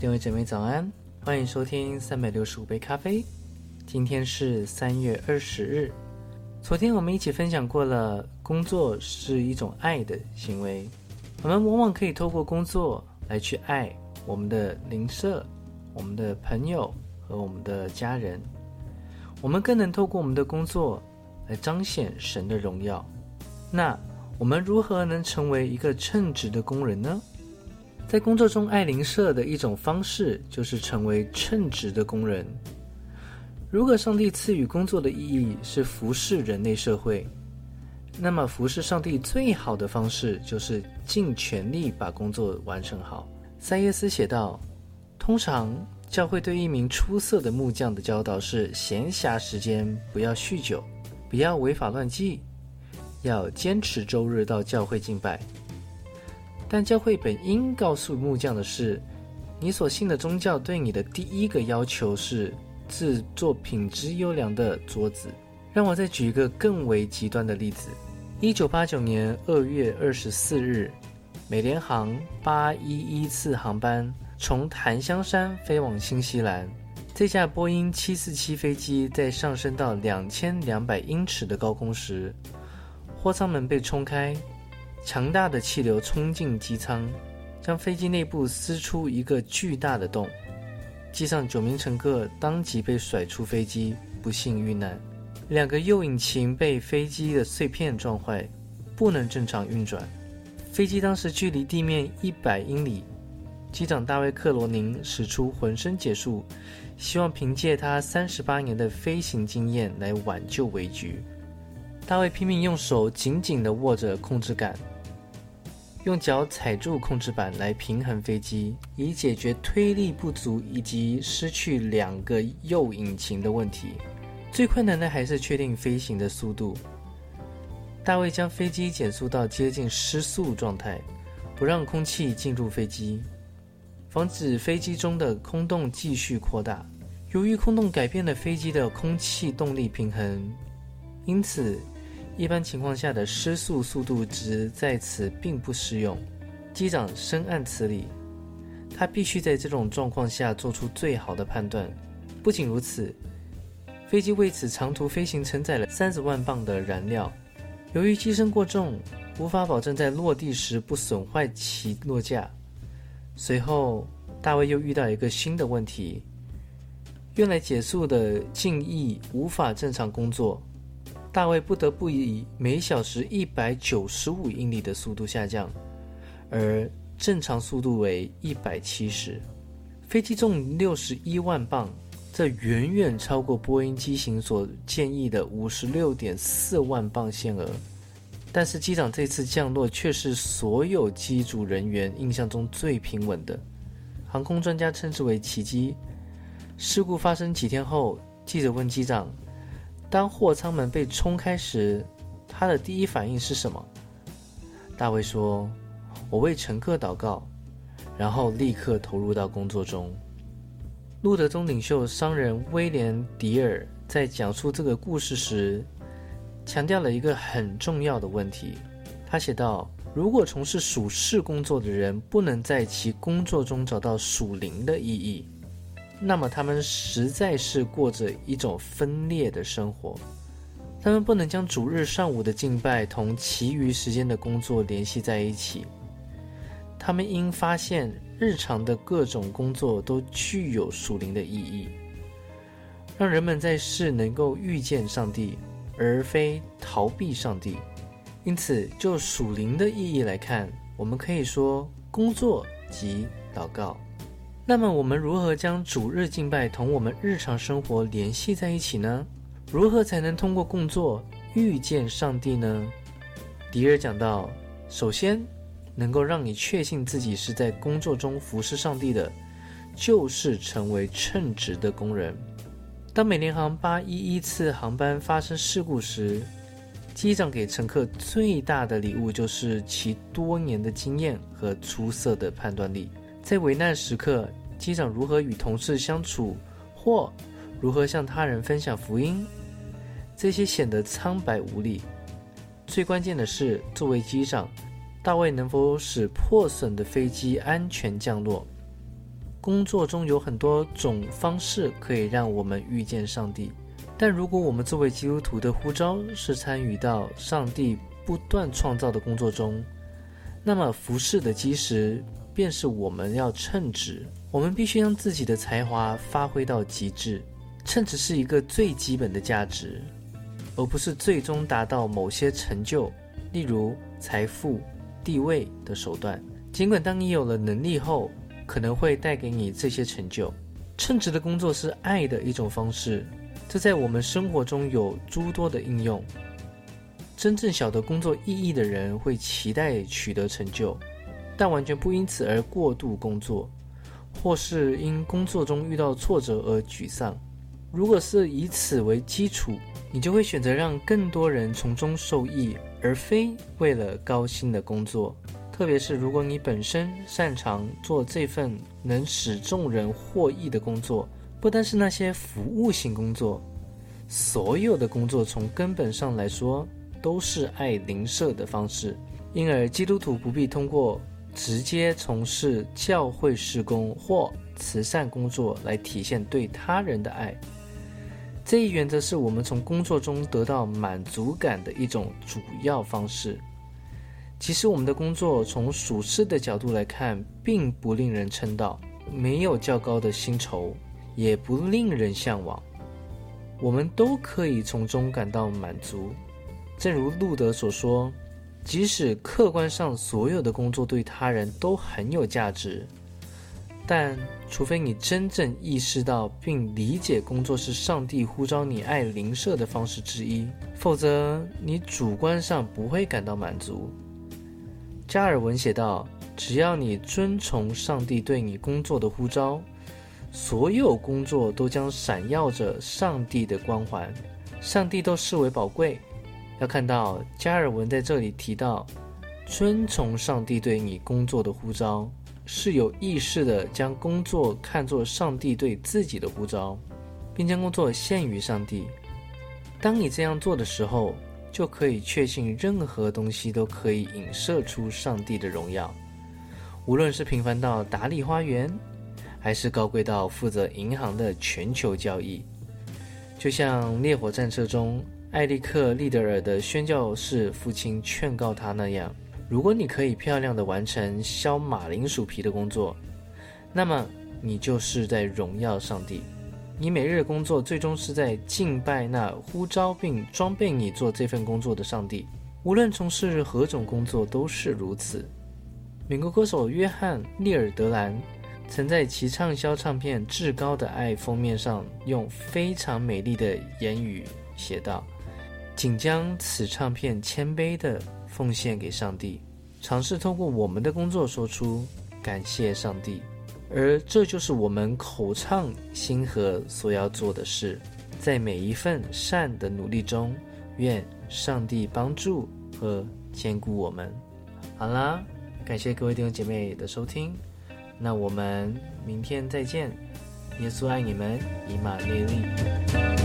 各位姐妹早安，欢迎收听三百六十五杯咖啡。今天是三月二十日。昨天我们一起分享过了，工作是一种爱的行为。我们往往可以透过工作来去爱我们的邻舍、我们的朋友和我们的家人。我们更能透过我们的工作来彰显神的荣耀。那我们如何能成为一个称职的工人呢？在工作中爱邻舍的一种方式，就是成为称职的工人。如果上帝赐予工作的意义是服侍人类社会，那么服侍上帝最好的方式就是尽全力把工作完成好。塞耶斯写道：“通常教会对一名出色的木匠的教导是：闲暇时间不要酗酒，不要违法乱纪，要坚持周日到教会敬拜。”但教会本应告诉木匠的是：你所信的宗教对你的第一个要求是制作品质优良的桌子。让我再举一个更为极端的例子：一九八九年二月二十四日，美联航八一一次航班从檀香山飞往新西兰。这架波音七四七飞机在上升到两千两百英尺的高空时，货舱门被冲开。强大的气流冲进机舱，将飞机内部撕出一个巨大的洞。机上九名乘客当即被甩出飞机，不幸遇难。两个右引擎被飞机的碎片撞坏，不能正常运转。飞机当时距离地面一百英里。机长大卫·克罗宁使出浑身解数，希望凭借他三十八年的飞行经验来挽救危局。大卫拼命用手紧紧地握着控制杆。用脚踩住控制板来平衡飞机，以解决推力不足以及失去两个右引擎的问题。最困难的还是确定飞行的速度。大卫将飞机减速到接近失速状态，不让空气进入飞机，防止飞机中的空洞继续扩大。由于空洞改变了飞机的空气动力平衡，因此。一般情况下的失速速度值在此并不适用。机长深谙此理，他必须在这种状况下做出最好的判断。不仅如此，飞机为此长途飞行承载了三十万磅的燃料。由于机身过重，无法保证在落地时不损坏起落架。随后，大卫又遇到一个新的问题：用来减速的襟翼无法正常工作。大卫不得不以每小时一百九十五英里的速度下降，而正常速度为一百七十。飞机重六十一万磅，这远远超过波音机型所建议的五十六点四万磅限额。但是机长这次降落却是所有机组人员印象中最平稳的，航空专家称之为奇迹。事故发生几天后，记者问机长。当货舱门被冲开时，他的第一反应是什么？大卫说：“我为乘客祷告，然后立刻投入到工作中。”路德宗领袖商人威廉·迪尔在讲述这个故事时，强调了一个很重要的问题。他写道：“如果从事属事工作的人不能在其工作中找到属灵的意义。”那么他们实在是过着一种分裂的生活，他们不能将主日上午的敬拜同其余时间的工作联系在一起。他们应发现日常的各种工作都具有属灵的意义，让人们在世能够遇见上帝，而非逃避上帝。因此，就属灵的意义来看，我们可以说工作即祷告。那么我们如何将主日敬拜同我们日常生活联系在一起呢？如何才能通过工作遇见上帝呢？迪尔讲到，首先能够让你确信自己是在工作中服侍上帝的，就是成为称职的工人。当美联航八一一次航班发生事故时，机长给乘客最大的礼物就是其多年的经验和出色的判断力，在危难时刻。机长如何与同事相处，或如何向他人分享福音，这些显得苍白无力。最关键的是，作为机长，大卫能否使破损的飞机安全降落？工作中有很多种方式可以让我们遇见上帝。但如果我们作为基督徒的呼召是参与到上帝不断创造的工作中，那么服饰的基石便是我们要称职。我们必须将自己的才华发挥到极致。称职是一个最基本的价值，而不是最终达到某些成就，例如财富、地位的手段。尽管当你有了能力后，可能会带给你这些成就。称职的工作是爱的一种方式，这在我们生活中有诸多的应用。真正晓得工作意义的人会期待取得成就，但完全不因此而过度工作，或是因工作中遇到挫折而沮丧。如果是以此为基础，你就会选择让更多人从中受益，而非为了高薪的工作。特别是如果你本身擅长做这份能使众人获益的工作，不单是那些服务性工作，所有的工作从根本上来说都是爱邻舍的方式。因而，基督徒不必通过直接从事教会事工或慈善工作来体现对他人的爱。这一原则是我们从工作中得到满足感的一种主要方式。其实，我们的工作从属世的角度来看，并不令人称道，没有较高的薪酬，也不令人向往。我们都可以从中感到满足。正如路德所说：“即使客观上所有的工作对他人都很有价值。”但除非你真正意识到并理解工作是上帝呼召你爱邻舍的方式之一，否则你主观上不会感到满足。加尔文写道：“只要你遵从上帝对你工作的呼召，所有工作都将闪耀着上帝的光环，上帝都视为宝贵。”要看到加尔文在这里提到，遵从上帝对你工作的呼召。是有意识的将工作看作上帝对自己的呼召，并将工作献于上帝。当你这样做的时候，就可以确信任何东西都可以影射出上帝的荣耀。无论是平凡到打理花园，还是高贵到负责银行的全球交易，就像《烈火战车》中艾利克·利德尔的宣教士父亲劝告他那样。如果你可以漂亮的完成削马铃薯皮的工作，那么你就是在荣耀上帝。你每日的工作最终是在敬拜那呼召并装备你做这份工作的上帝。无论从事何种工作都是如此。美国歌手约翰·利尔德兰曾在其畅销唱片《至高的爱》封面上用非常美丽的言语写道：“仅将此唱片谦卑的。”奉献给上帝，尝试通过我们的工作说出感谢上帝，而这就是我们口唱心和所要做的事。在每一份善的努力中，愿上帝帮助和兼顾我们。好啦，感谢各位弟兄姐妹的收听，那我们明天再见。耶稣爱你们，以马内利。